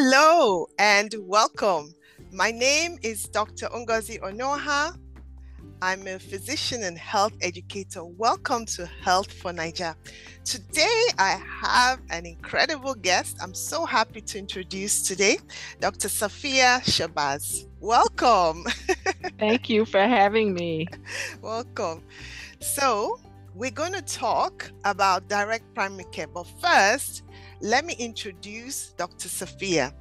Hello and welcome. My name is Dr. Ngozi Onuoha. I'm a physician and health educator. Welcome to Health4Naija. Today I have an incredible guest. I'm so happy to introduce today Dr. Safiyya Shabazz. Welcome. Thank you for having me. Welcome. So, we're going to talk about direct primary care, but first, let me introduce Dr. Safiyya.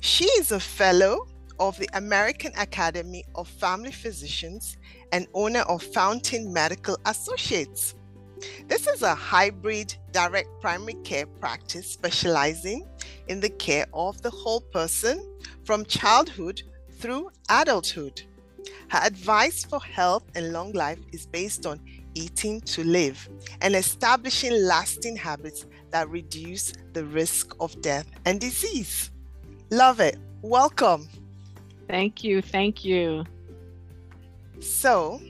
She is a fellow of the American Academy of Family Physicians and owner of Fountain Medical Associates. This is a hybrid direct primary care practice specializing in the care of the whole person from childhood through adulthood. Her advice for health and long life is based on eating to live and establishing lasting habits that reduce the risk of death and disease. Love it. Welcome. Thank you. Thank you. So,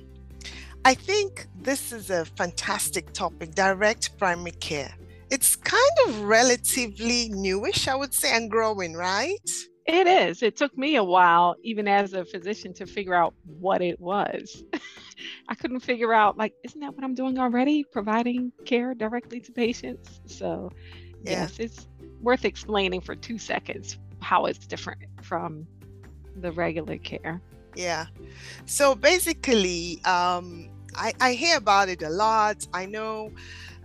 I think this is a fantastic topic direct primary care. It's kind of relatively newish, I would say, and growing, right? It is. It took me a while, even as a physician, to figure out what it was. I couldn't figure out, like, isn't that what I'm doing already? Providing care directly to patients. So, yeah. yes, it's worth explaining for two seconds how it's different from the regular care. Yeah. So basically, um, I, I hear about it a lot. I know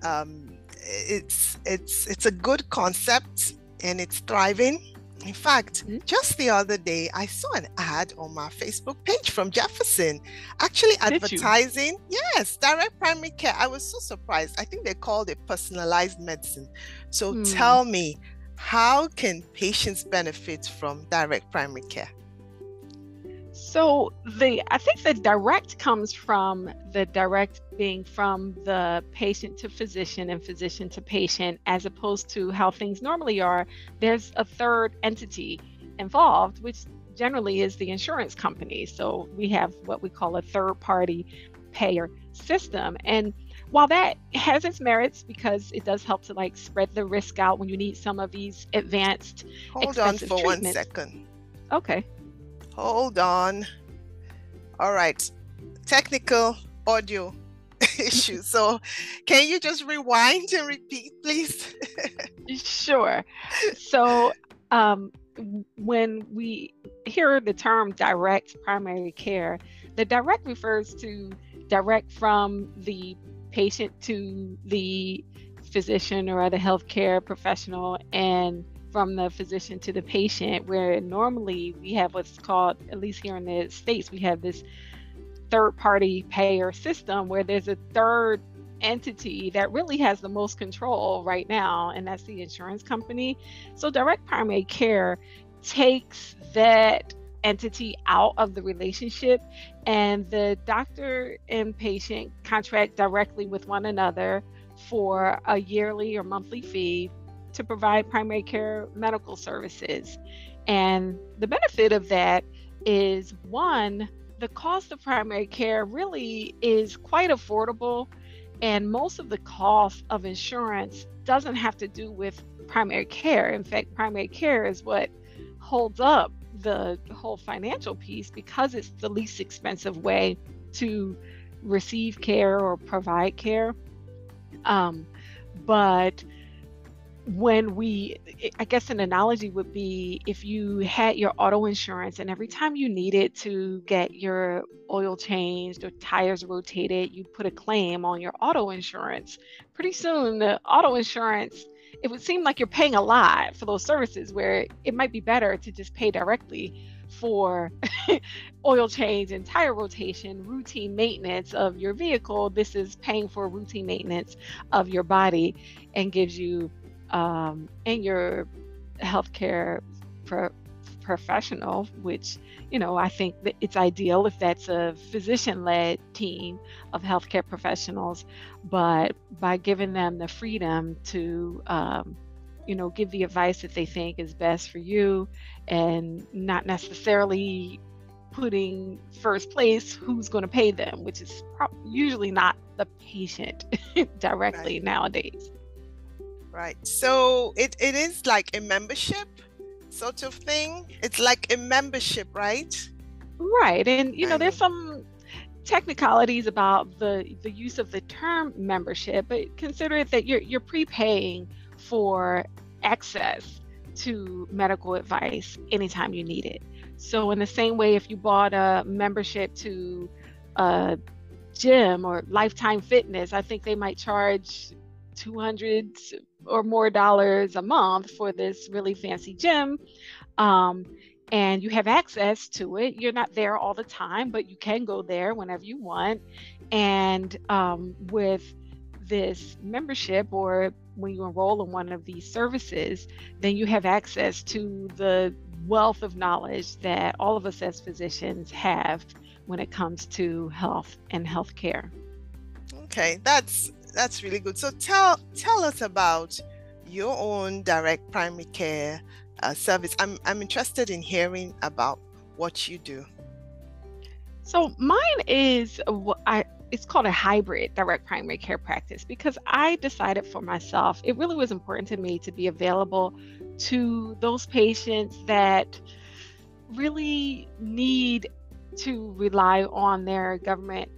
um, it's it's it's a good concept and it's thriving. In fact, mm-hmm. just the other day, I saw an ad on my Facebook page from Jefferson, actually advertising, yes, direct primary care. I was so surprised. I think they called it personalized medicine. So mm. tell me, how can patients benefit from direct primary care? So the I think the direct comes from the direct being from the patient to physician and physician to patient as opposed to how things normally are. There's a third entity involved, which generally is the insurance company. So we have what we call a third party payer system. And while that has its merits because it does help to like spread the risk out when you need some of these advanced hold on for one second okay Hold on. All right. Technical audio issue. So, can you just rewind and repeat, please? sure. So, um, when we hear the term direct primary care, the direct refers to direct from the patient to the physician or other healthcare professional and from the physician to the patient, where normally we have what's called, at least here in the States, we have this third party payer system where there's a third entity that really has the most control right now, and that's the insurance company. So, direct primary care takes that entity out of the relationship, and the doctor and patient contract directly with one another for a yearly or monthly fee to provide primary care medical services. And the benefit of that is one, the cost of primary care really is quite affordable. And most of the cost of insurance doesn't have to do with primary care. In fact, primary care is what holds up the whole financial piece because it's the least expensive way to receive care or provide care. Um, but when we i guess an analogy would be if you had your auto insurance and every time you needed to get your oil changed or tires rotated you put a claim on your auto insurance pretty soon the auto insurance it would seem like you're paying a lot for those services where it might be better to just pay directly for oil change and tire rotation, routine maintenance of your vehicle. This is paying for routine maintenance of your body and gives you um, and your healthcare pro- professional, which you know I think that it's ideal if that's a physician-led team of healthcare professionals, but by giving them the freedom to um, you know give the advice that they think is best for you and not necessarily putting first place who's going to pay them which is pro- usually not the patient directly right. nowadays Right. So it, it is like a membership sort of thing. It's like a membership, right? Right. And you know, there's some technicalities about the the use of the term membership, but consider it that you're you're prepaying for access to medical advice anytime you need it. So in the same way if you bought a membership to a gym or Lifetime Fitness, I think they might charge 200 or more dollars a month for this really fancy gym. Um, and you have access to it. You're not there all the time, but you can go there whenever you want. And um, with this membership or when you enroll in one of these services, then you have access to the wealth of knowledge that all of us as physicians have when it comes to health and healthcare. Okay, that's that's really good. So tell tell us about your own direct primary care uh, service. I'm I'm interested in hearing about what you do. So mine is I it's called a hybrid direct primary care practice because I decided for myself it really was important to me to be available to those patients that really need to rely on their government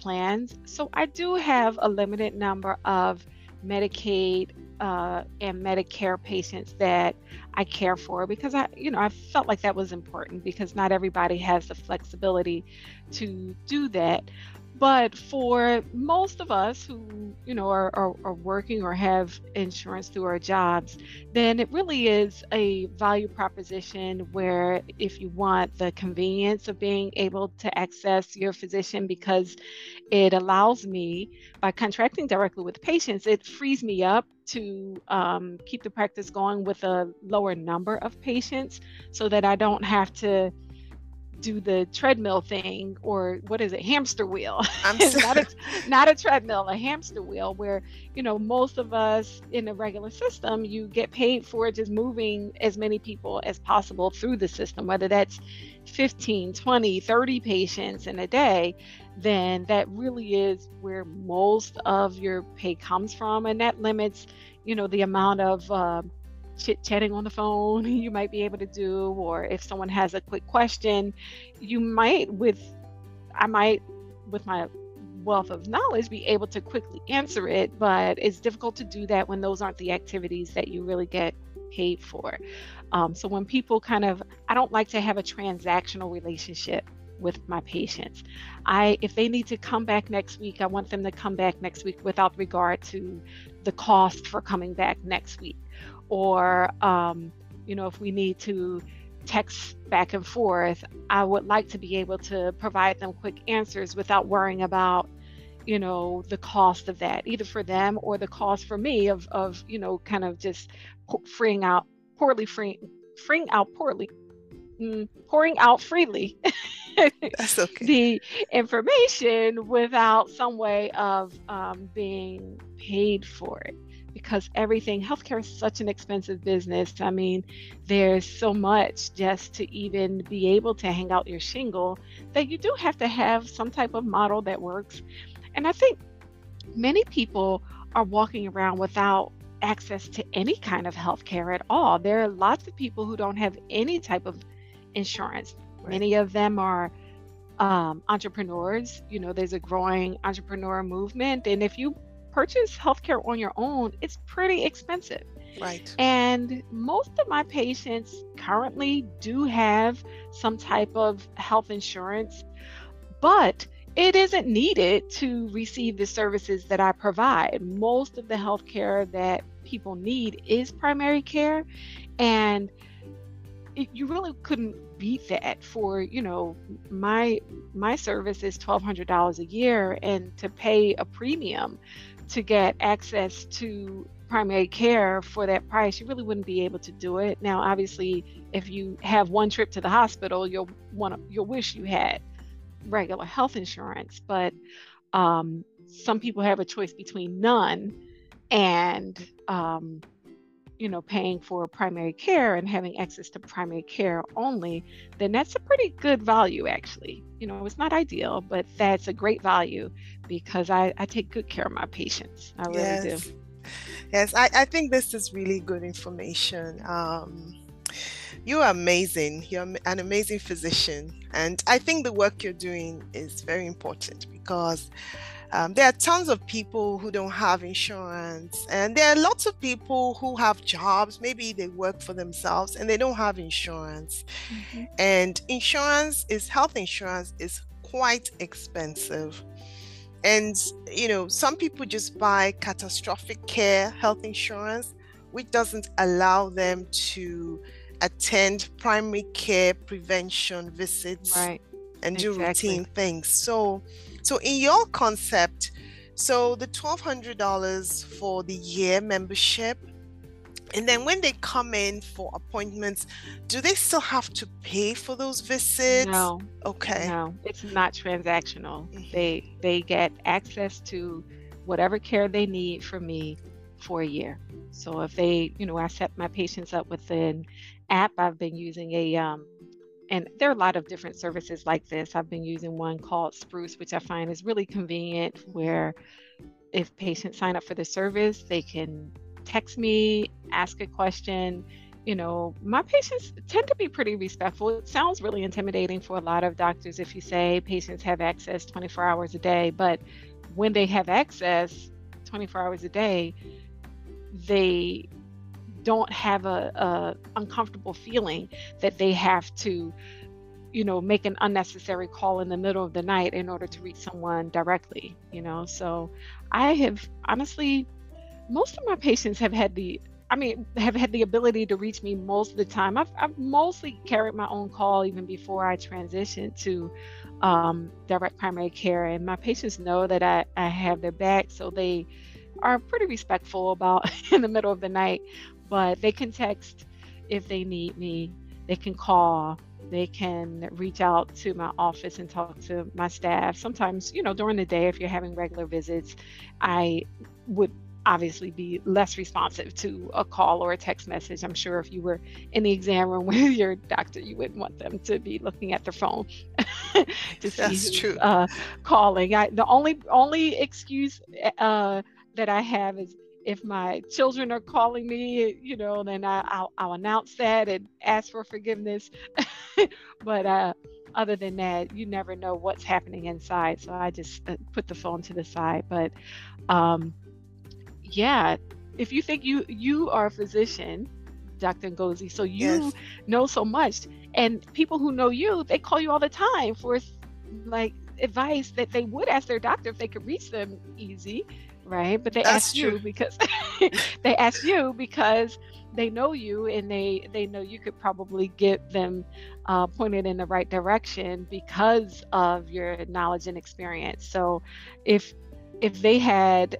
plans. So I do have a limited number of Medicaid uh, and Medicare patients that I care for because I, you know, I felt like that was important because not everybody has the flexibility to do that. But for most of us who, you know, are, are, are, working or have insurance through our jobs, then it really is a value proposition where if you want the convenience of being able to access your physician because it allows me, by contracting directly with patients, it frees me up to um, keep the practice going with a lower number of patients so that I don't have to do the treadmill thing or what is it hamster wheel. Not, a, not a treadmill a hamster wheel where you know most of us in a regular system you get paid for just moving as many people as possible through the system whether that's 15 20 30 patients in a day then that really is where most of your pay comes from. And that limits you know the amount of uh, chit chatting on the phone you might be able to do, or if someone has a quick question, you might, with, I might, with my wealth of knowledge, be able to quickly answer it, but it's difficult to do that when those aren't the activities that you really get paid for. Um, so when people kind of, I don't like to have a transactional relationship with my patients. I if they need to come back next week, I want them to come back next week without regard to the cost for coming back next week or um, you know if we need to text back and forth i would like to be able to provide them quick answers without worrying about you know the cost of that either for them or the cost for me of of you know kind of just freeing out poorly freeing freeing out poorly mm, pouring out freely That's okay. the information without some way of um, being paid for it because everything healthcare is such an expensive business. I mean, there's so much just to even be able to hang out your shingle that you do have to have some type of model that works. And I think many people are walking around without access to any kind of healthcare at all. There are lots of people who don't have any type of insurance. Right. Many of them are um, entrepreneurs. You know, there's a growing entrepreneur movement. And if you purchase healthcare on your own, it's pretty expensive. Right. And most of my patients currently do have some type of health insurance, but it isn't needed to receive the services that I provide. Most of the healthcare that people need is primary care, and it, you really couldn't beat that for you know my my service is $1200 a year and to pay a premium to get access to primary care for that price, you really wouldn't be able to do it. Now, obviously, if you have one trip to the hospital, you'll want to, you'll wish you had regular health insurance, but um, some people have a choice between none and um, you know paying for primary care and having access to primary care only then that's a pretty good value actually you know it's not ideal but that's a great value because i, I take good care of my patients i really yes. do yes I, I think this is really good information um, You are amazing. You're an amazing physician. And I think the work you're doing is very important because um, there are tons of people who don't have insurance, and there are lots of people who have jobs. Maybe they work for themselves and they don't have insurance. Mm-hmm. And insurance is health insurance is quite expensive. And, you know, some people just buy catastrophic care health insurance, which doesn't allow them to attend primary care prevention visits right. and exactly. do routine things. So, so in your concept, so the twelve hundred dollars for the year membership, and then when they come in for appointments, do they still have to pay for those visits? No. Okay. No, it's not transactional. Mm-hmm. They they get access to whatever care they need from me for a year. So if they, you know, I set my patients up with an app. I've been using a um, and there are a lot of different services like this. I've been using one called Spruce, which I find is really convenient where if patients sign up for the service, they can text me, ask a question. You know, my patients tend to be pretty respectful. It sounds really intimidating for a lot of doctors if you say patients have access 24 hours a day, but when they have access 24 hours a day, they don't have a, a uncomfortable feeling that they have to you know make an unnecessary call in the middle of the night in order to reach someone directly you know? So i have honestly most of my patients have had the i mean have had the ability to reach me most of the time. I've, I've mostly carried my own call even before i transitioned to um, direct primary care and my patients know that I, I have their back so they are pretty respectful about in the middle of the night but they can text if they need me. They can call. They can reach out to my office and talk to my staff. Sometimes, you know, during the day, if you're having regular visits, I would obviously be less responsive to a call or a text message. I'm sure if you were in the exam room with your doctor, you wouldn't want them to be looking at their phone to see That's true. Uh, calling. I, the only only excuse uh, that I have is if my children are calling me, you know, then I, will I'll announce that and ask for forgiveness. but uh, other than that, you never know what's happening inside. So I just uh, put the phone to the side. But um, yeah, if you think you you are a physician, Dr. Ngozi, so you yes. know so much, and people who know you, they call you all the time for like advice that they would ask their doctor if they could reach them easy right? But they That's ask true. you because they ask you because they know you and they they know you could probably get them uh, pointed in the right direction because of your knowledge and experience. So if if they had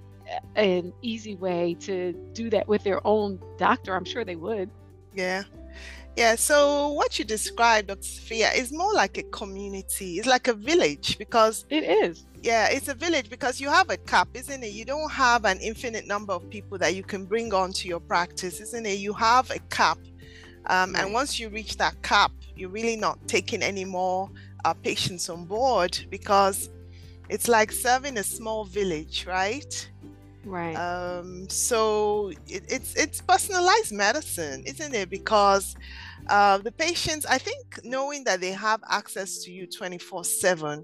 an easy way to do that with their own doctor, I'm sure they would. Yeah. Yeah, so what you described, Dr. Safiyya, is more like a community. It's like a village because it is. Yeah, it's a village because you have a cap, isn't it? You don't have an infinite number of people that you can bring on to your practice, isn't it? You have a cap. Um, right. And once you reach that cap, you're really not taking any more uh, patients on board because it's like serving a small village, right? Right. Um, so it, it's it's personalized medicine, isn't it? Because uh, the patients, I think, knowing that they have access to you 24 7,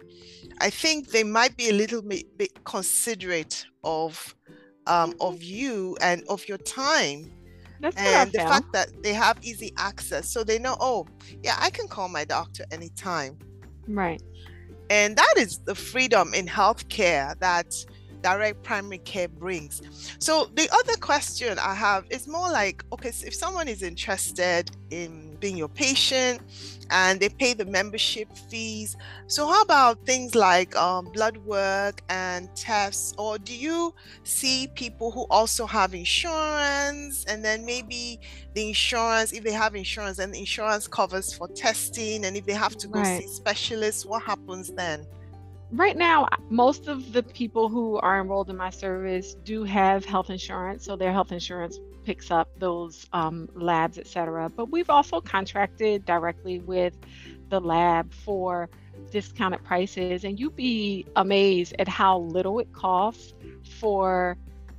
I think they might be a little bit, bit considerate of um, of you and of your time. That's and the fact that they have easy access. So they know, oh, yeah, I can call my doctor anytime. Right. And that is the freedom in healthcare that direct primary care brings. So the other question I have is more like, okay, so if someone is interested in being your patient and they pay the membership fees, so how about things like um, blood work and tests, or do you see people who also have insurance and then maybe the insurance, if they have insurance, and the insurance covers for testing, and if they have to go right. see specialists, what happens then? Right now most of the people who are enrolled in my service do have health insurance so their health insurance picks up those um, labs etc but we've also contracted directly with the lab for discounted prices and you'd be amazed at how little it costs for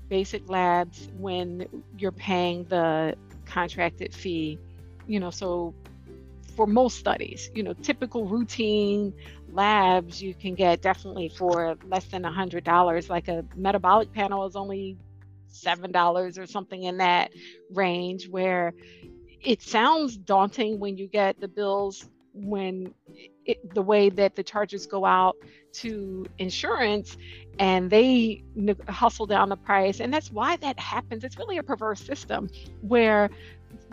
basic labs when you're paying the contracted fee you know, so for most studies, you know, typical routine labs you can get definitely for less than a hundred dollars. Like a metabolic panel is only seven dollars or something in that range where it sounds daunting when you get the bills when it, the way that the charges go out to insurance and they hustle down the price and that's why that happens it's really a perverse system where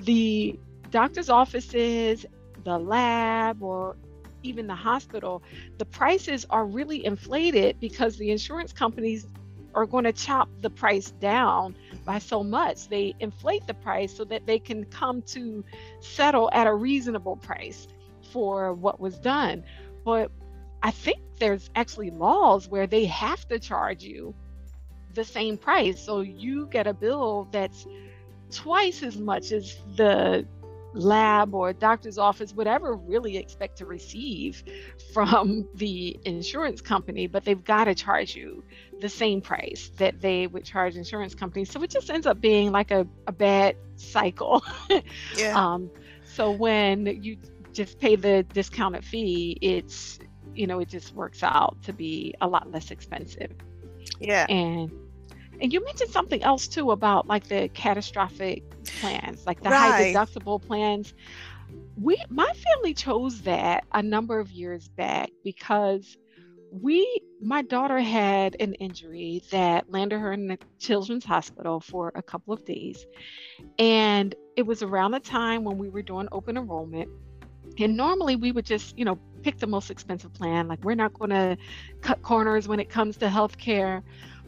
the doctor's offices the lab or even the hospital the prices are really inflated because the insurance companies are going to chop the price down by so much. They inflate the price so that they can come to settle at a reasonable price for what was done. But I think there's actually laws where they have to charge you the same price. So you get a bill that's twice as much as the lab or doctor's office would ever really expect to receive from the insurance company, but they've got to charge you the same price that they would charge insurance companies. So it just ends up being like a, a bad cycle. yeah. Um, so when you just pay the discounted fee, it's, you know, it just works out to be a lot less expensive. Yeah. And and you mentioned something else too about like the catastrophic plans, like the right. high deductible plans. We my family chose that a number of years back because we my daughter had an injury that landed her in the children's hospital for a couple of days and it was around the time when we were doing open enrollment and normally we would just you know pick the most expensive plan like we're not going to cut corners when it comes to healthcare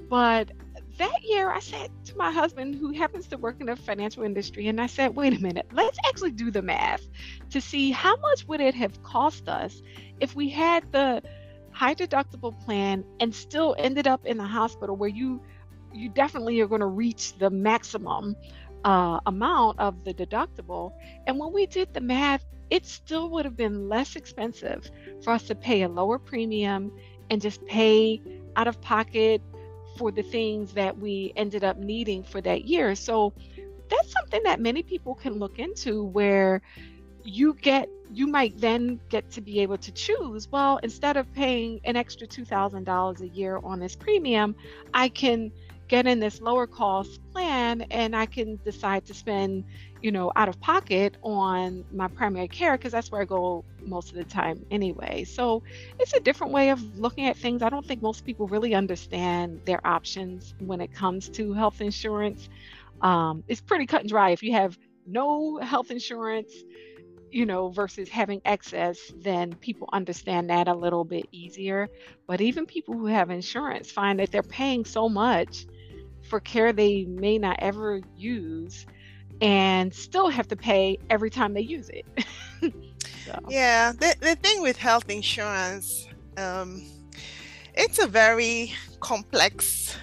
but that year I said to my husband, who happens to work in the financial industry, and I said, wait a minute, let's actually do the math to see how much would it have cost us if we had the high deductible plan and still ended up in the hospital where you you definitely are going to reach the maximum uh, amount of the deductible. And when we did the math, it still would have been less expensive for us to pay a lower premium and just pay out of pocket for the things that we ended up needing for that year. So that's something that many people can look into where you get you might then get to be able to choose well instead of paying an extra $2000 a year on this premium i can get in this lower cost plan and i can decide to spend you know out of pocket on my primary care because that's where i go most of the time anyway. So it's a different way of looking at things. I don't think most people really understand their options when it comes to health insurance. Um, it's pretty cut and dry. If you have no health insurance you know, versus having excess, then people understand that a little bit easier. But even people who have insurance find that they're paying so much for care they may not ever use and still have to pay every time they use it. so. Yeah, the, the thing with health insurance, um, it's a very complex,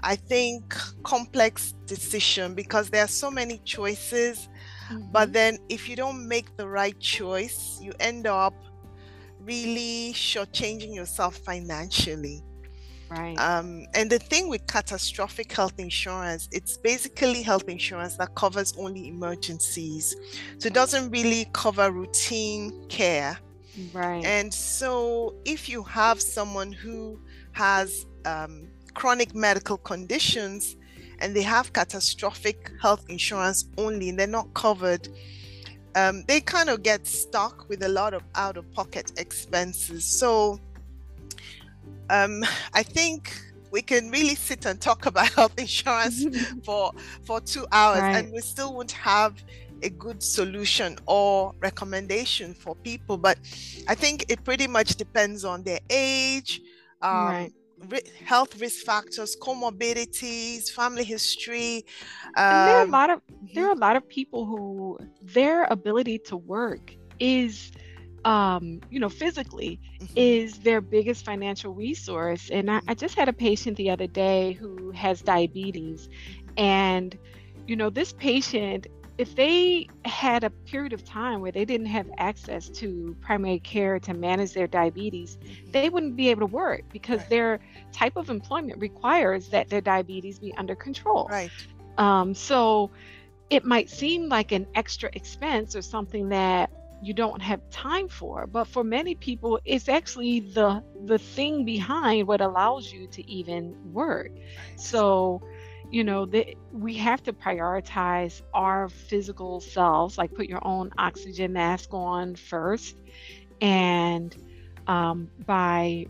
I think, complex decision because there are so many choices Mm-hmm. But then if you don't make the right choice, you end up really shortchanging yourself financially. Right. Um, and the thing with catastrophic health insurance, it's basically health insurance that covers only emergencies. So it doesn't really cover routine care. Right. And so if you have someone who has um, chronic medical conditions, and they have catastrophic health insurance only and they're not covered, um, they kind of get stuck with a lot of out of pocket expenses. So um, I think we can really sit and talk about health insurance for for two hours right. and we still won't have a good solution or recommendation for people but i think it pretty much depends on their age um, right health risk factors, comorbidities, family history. Um, there are a um, lot of there are a lot of people who their ability to work is um, you know, physically mm-hmm. is their biggest financial resource. And I, I, just had a patient the other day who has diabetes. And, you know, this patient if they had a period of time where they didn't have access to primary care to manage their diabetes, mm-hmm. they wouldn't be able to work because right. their type of employment requires that their diabetes be under control. Right. Um, so it might seem like an extra expense or something that you don't have time for but for many people it's actually the the thing behind what allows you to even work. So you know that we have to prioritize our physical selves like put your own oxygen mask on first. And um, by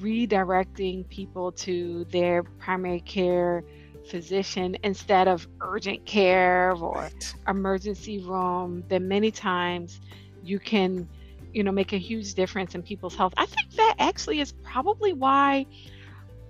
redirecting people to their primary care physician instead of urgent care or emergency room then many times you can you know make a huge difference in people's health. I think that actually is probably why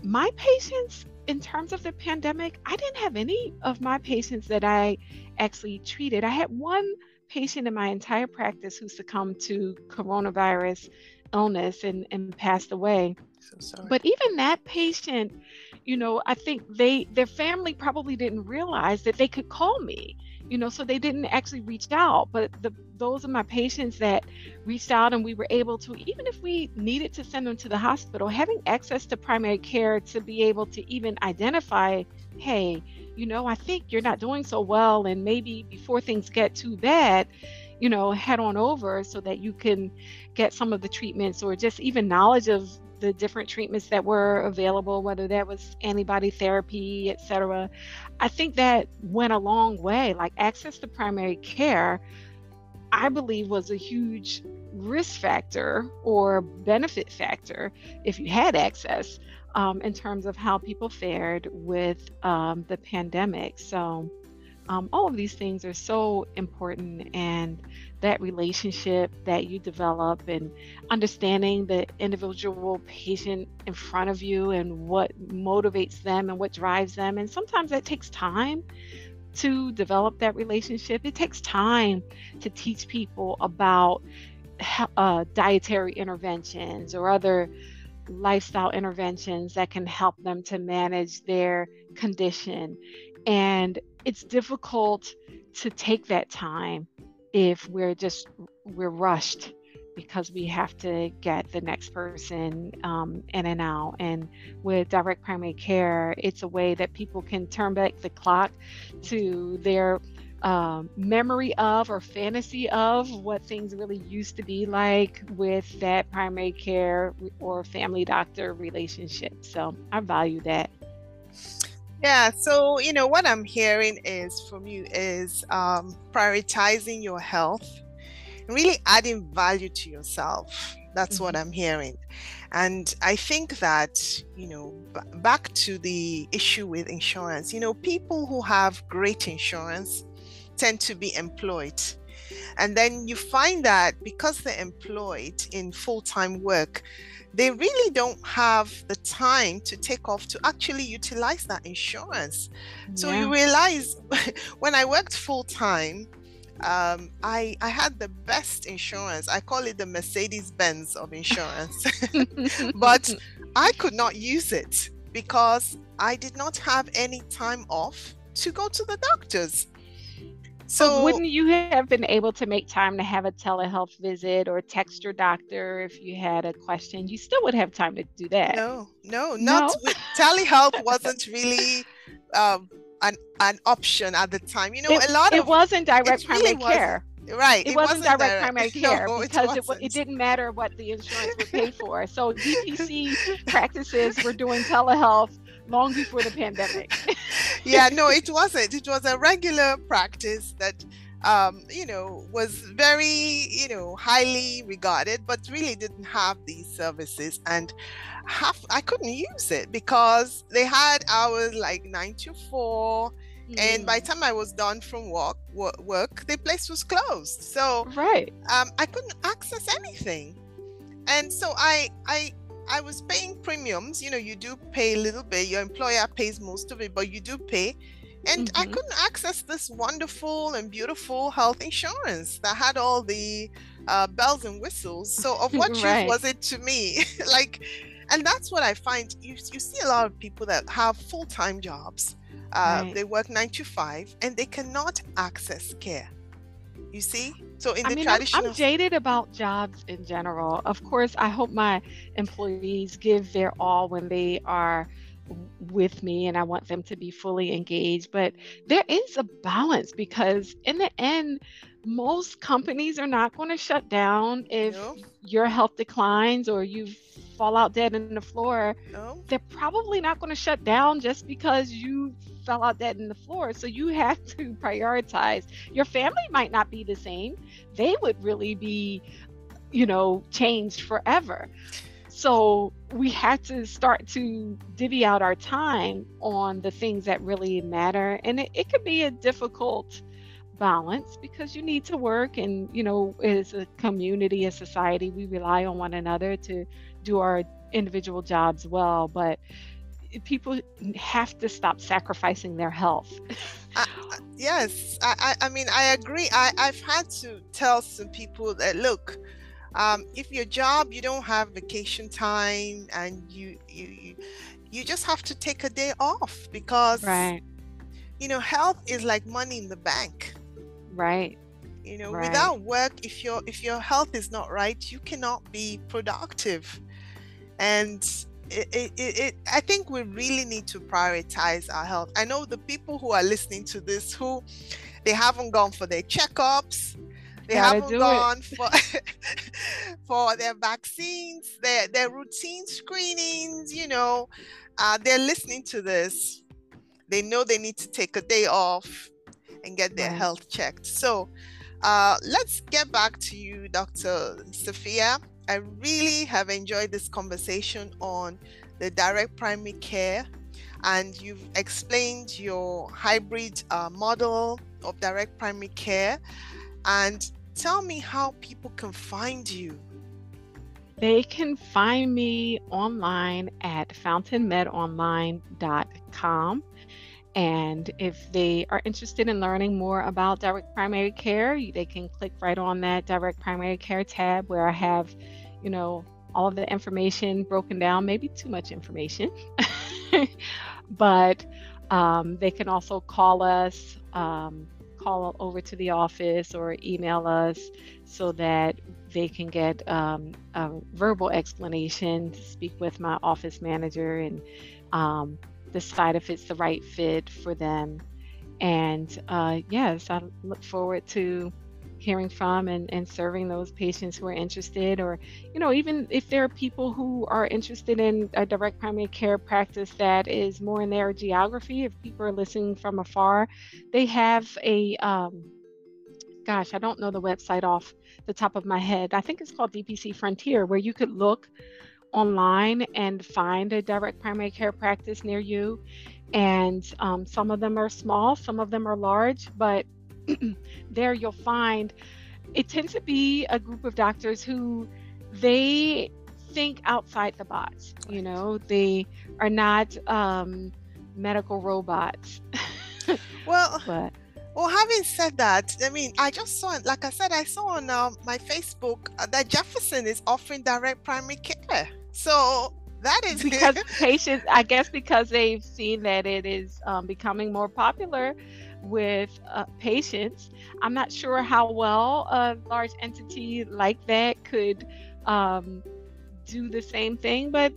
my patients in terms of the pandemic i didn't have any of my patients that i actually treated. I had one patient in my entire practice who succumbed to coronavirus illness and, and passed away. So but even that patient you know i think they their family probably didn't realize that they could call me you know so they didn't actually reach out but the those are my patients that reached out and we were able to even if we needed to send them to the hospital having access to primary care to be able to even identify hey you know i think you're not doing so well and maybe before things get too bad you know head on over so that you can get some of the treatments or just even knowledge of the different treatments that were available, whether that was antibody therapy, etc. I think that went a long way. Like access to primary care, I believe was a huge risk factor or benefit factor if you had access um, in terms of how people fared with um, the pandemic. So, um, all of these things are so important and that relationship that you develop and understanding the individual patient in front of you and what motivates them and what drives them. And sometimes that takes time to develop that relationship. It takes time to teach people about uh, dietary interventions or other lifestyle interventions that can help them to manage their condition. And it's difficult to take that time if we're just we're rushed because we have to get the next person um, in and out. And with direct primary care, it's a way that people can turn back the clock to their um, memory of or fantasy of what things really used to be like with that primary care or family doctor relationship. So I value that. Yeah, so you know what I'm hearing is from you is um, prioritizing your health, really adding value to yourself. That's mm-hmm. what I'm hearing, and I think that you know b- back to the issue with insurance. You know, people who have great insurance tend to be employed, and then you find that because they're employed in full-time work they really don't have the time to take off to actually utilize that insurance. So yeah. you realize when I worked full time, um, I I had the best insurance. I call it the Mercedes Benz of insurance, but I could not use it because I did not have any time off to go to the doctors. So but wouldn't you have been able to make time to have a telehealth visit or text your doctor if you had a question? You still would have time to do that. No, no, not no? telehealth wasn't really um, an an option at the time. You know, it, a lot of it of wasn't direct primary really care. Right. It, it wasn't, wasn't, direct, primary care no, because it, it, it, didn't matter what the insurance would pay for. So DPC practices were doing telehealth long before the pandemic. yeah, no, it wasn't. It was a regular practice that um, you know, was very, you know, highly regarded, but really didn't have these services. And half I couldn't use it because they had hours like nine to four. Mm. And by the mm. time I was done from work, work, the place was closed. So right, um, I couldn't access anything, and so I I I was paying premiums. You know, you do pay a little bit. Your employer pays most of it, but you do pay. And mm-hmm. I couldn't access this wonderful and beautiful health insurance that had all the uh, bells and whistles. So, of what right. use was it to me? like, and that's what I find. You, you see a lot of people that have full time jobs. Uh, right. They work nine to five and they cannot access care. You see? So in I the mean, traditional, I'm, I'm jaded about jobs in general. Of course, I hope my employees give their all when they are with me and I want them to be fully engaged. But there is a balance because, in the end, most companies are not going to shut down if no. your health declines or you fall out dead in the floor. No. They're probably not going to shut down just because you fell out dead in the floor. So you have to prioritize. Your family might not be the same, they would really be, you know, changed forever. So we had to start to divvy out our time on the things that really matter. And it, it could be a difficult balance because you need to work and you know as a community a society we rely on one another to do our individual jobs well but people have to stop sacrificing their health. Uh, yes I, I mean i agree. I, i've had to tell some people that look um, if your job you don't have vacation time and you you you, you just have to take a day off because right. you know health is like money in the bank. Right. You know right. without work if your if your health is not right you cannot be productive. And it, it, it, I think we really need to prioritize our health. I know the people who are listening to this who they haven't gone for their checkups, they Gotta haven't gone for for their vaccines, their their routine screenings. You know, uh, they're listening to this. They know they need to take a day off and get their right. health checked. So, uh, let's get back to you, Dr. Safiyya. I really have enjoyed this conversation on the direct primary care, and you've explained your hybrid uh, model of direct primary care. And tell me how people can find you. They can find me online at fountainmedonline.com. And if they are interested in learning more about direct primary care, they can click right on that direct primary care tab where I have, you know, all of the information broken down, maybe too much information. but um, they can also call us. Um, call over to the office or email us so that they can get um, a verbal explanation speak with my office manager and um, decide if it's the right fit for them. And uh, yes, I look forward to hearing from and, and serving those patients who are interested or you know even if there are people who are interested in a direct primary care practice that is more in their geography if people are listening from afar they have a um, gosh i don't know the website off the top of my head. I think it's called dpc frontier where you could look online and find a direct primary care practice near you. And um, some of them are small some of them are large but there you'll find it tends to be a group of doctors who they think outside the box. You know, they are not um, medical robots. well, but well, having said that, I mean, I just saw, like I said, I saw on uh, my Facebook uh, that Jefferson is offering direct primary care. So that is because patients, I guess, because they've seen that it is um, becoming more popular with uh, patients. I'm not sure how well a large entity like that could um, do the same thing, but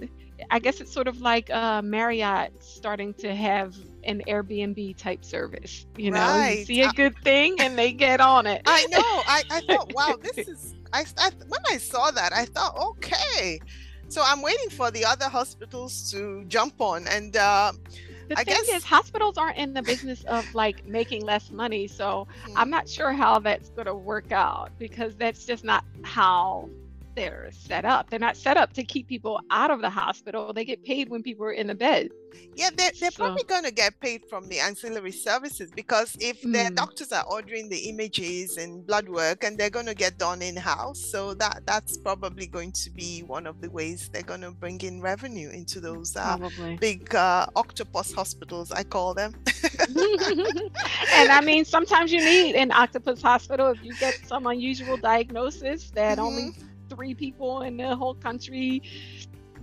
I guess it's sort of like uh, Marriott starting to have an Airbnb type service. You know, right. you see a good thing and they get on it. I know. I, I thought, wow, this is. I, I when I saw that, I thought, okay. So I'm waiting for the other hospitals to jump on and. Uh, the I thing guess... is, hospitals aren't in the business of like making less money. So mm-hmm. I'm not sure how that's going to work out because that's just not how they're set up. They're not set up to keep people out of the hospital. They get paid when people are in the bed. Yeah, they're, they're so. probably going to get paid from the ancillary services because if mm. their doctors are ordering the images and blood work and they're going to get done in house, so that that's probably going to be one of the ways they're going to bring in revenue into those uh, big uh, octopus hospitals, I call them. and I mean, sometimes you need an octopus hospital if you get some unusual diagnosis that mm-hmm. only three people in the whole country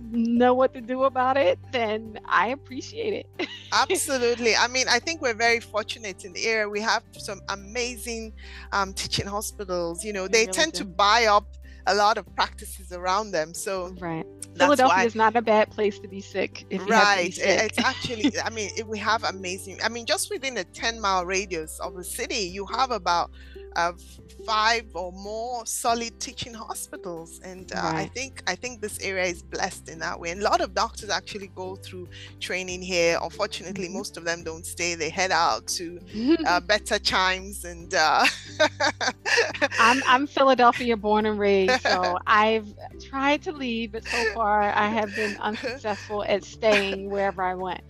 know what to do about it, then I appreciate it. Absolutely. I mean, I think we're very fortunate in the area. We have some amazing um, teaching hospitals. You know, they really tend do. to buy up a lot of practices around them. So right. Philadelphia why, is not a bad place to be sick. right. Be sick. It's actually, I mean, it, we have amazing, I mean, just within a 10 mile radius of the city, you have about uh, five or more solid teaching hospitals. And uh, right. i think i think this area is blessed in that way. And a lot of doctors actually go through training here. Unfortunately mm-hmm. most of them don't stay. They head out to uh, better chimes and uh... I'm, I'm philadelphia born and raised so i've tried to leave but so far i have been unsuccessful at staying wherever i went.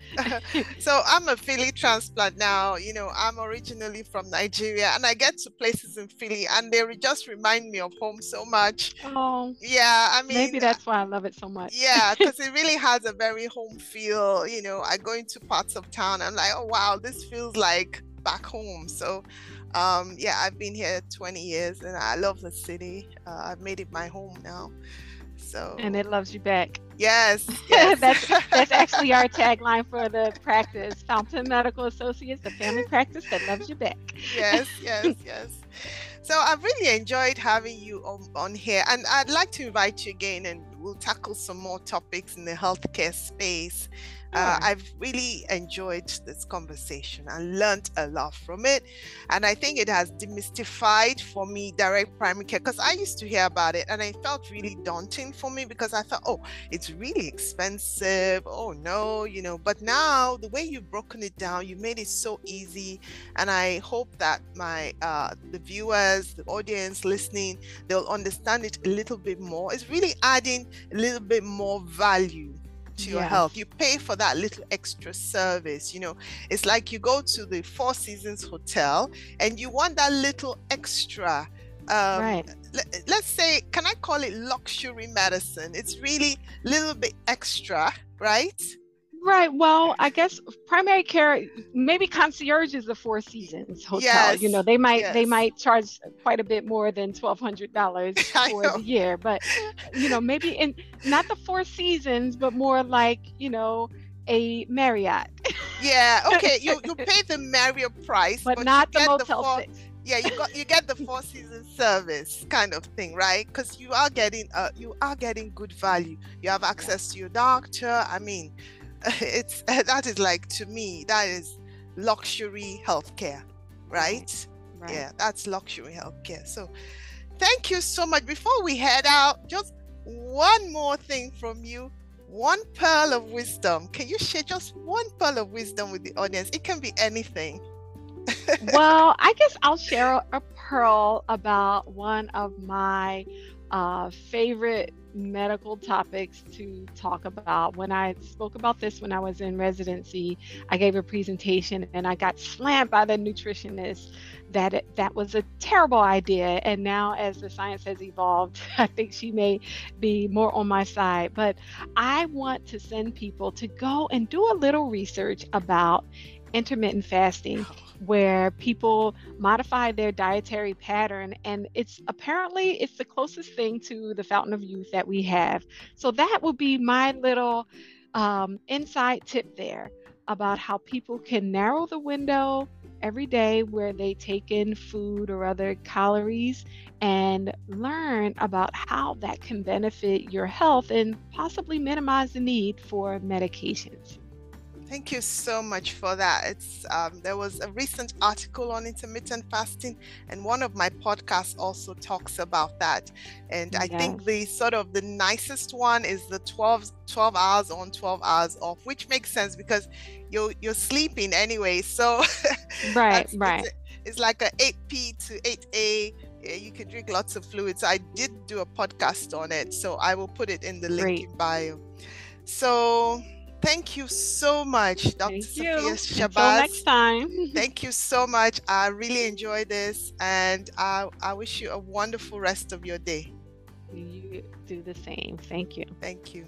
So i'm a philly transplant now. You know i'm originally from nigeria and i get to places in philly and they just remind me of home so much. Oh, yeah. I mean, maybe that's why I love it so much. Yeah, because it really has a very home feel. You know, I go into parts of town, I'm like, oh wow, this feels like back home. So, um, yeah, I've been here 20 years, and I love the city. Uh, I've made it my home now. So and it loves you back. Yes, yes. that's that's actually our tagline for the practice. Fountain Medical Associates, the family practice that loves you back. yes, yes, yes. So I've really enjoyed having you on, on here, and I'd like to invite you again, and we'll tackle some more topics in the healthcare space. Uh, I've really enjoyed this conversation and learned a lot from it. And I think it has demystified for me direct primary care because I used to hear about it and it felt really daunting for me because I thought, oh, it's really expensive. Oh, no, you know. But now the way you've broken it down, you made it so easy. And I hope that my uh, the viewers, the audience listening, they'll understand it a little bit more. It's really adding a little bit more value to your health. You pay for that little extra service. You know, it's like you go to the Four Seasons Hotel and you want that little extra. Um, right. Let, let's say, can I call it luxury medicine? It's really a little bit extra, right? Right. Well, I guess primary care, maybe concierge is the Four Seasons hotel. Yes. You know, they might yes. they might charge quite a bit more than twelve hundred dollars for the year, but you know, maybe in not the Four Seasons, but more like you know a Marriott. yeah. Okay. You you pay the Marriott price, but, but not the Motel the four, Six. Yeah, you got you get the Four Seasons service kind of thing, right? Because you are getting uh you are getting good value. You have access to your doctor. I mean it's that is like to me that is luxury healthcare right? right yeah that's luxury healthcare. So thank you so much. Before we head out just one more thing from you. One pearl of wisdom. Can you share just one pearl of wisdom with the audience? It can be anything. Well i guess i'll share a pearl about one of my uh, favorite medical topics to talk about. When I spoke about this when I was in residency, I gave a presentation and I got slammed by the nutritionist that it, that was a terrible idea. And now, as the science has evolved, I think she may be more on my side. But I want to send people to go and do a little research about intermittent fasting where people modify their dietary pattern and it's apparently it's the closest thing to the fountain of youth that we have so that would be my little um, insight tip there about how people can narrow the window every day where they take in food or other calories and learn about how that can benefit your health and possibly minimize the need for medications. Thank you so much for that. It's um, there was a recent article on intermittent fasting, and one of my podcasts also talks about that. And I think the sort of the nicest one is the 12, 12 hours on, 12 hours off, which makes sense because you're you're sleeping anyway. So right, right. It's, it's like a 8p to 8a you can drink lots of fluids. I did do a podcast on it, so I will put it in the link Great. in bio. So Thank you so much, Dr. Safiyya. Shabazz. Until next time. Thank you so much. I really enjoyed this and I, I wish you a wonderful rest of your day. You do the same. Thank you. Thank you.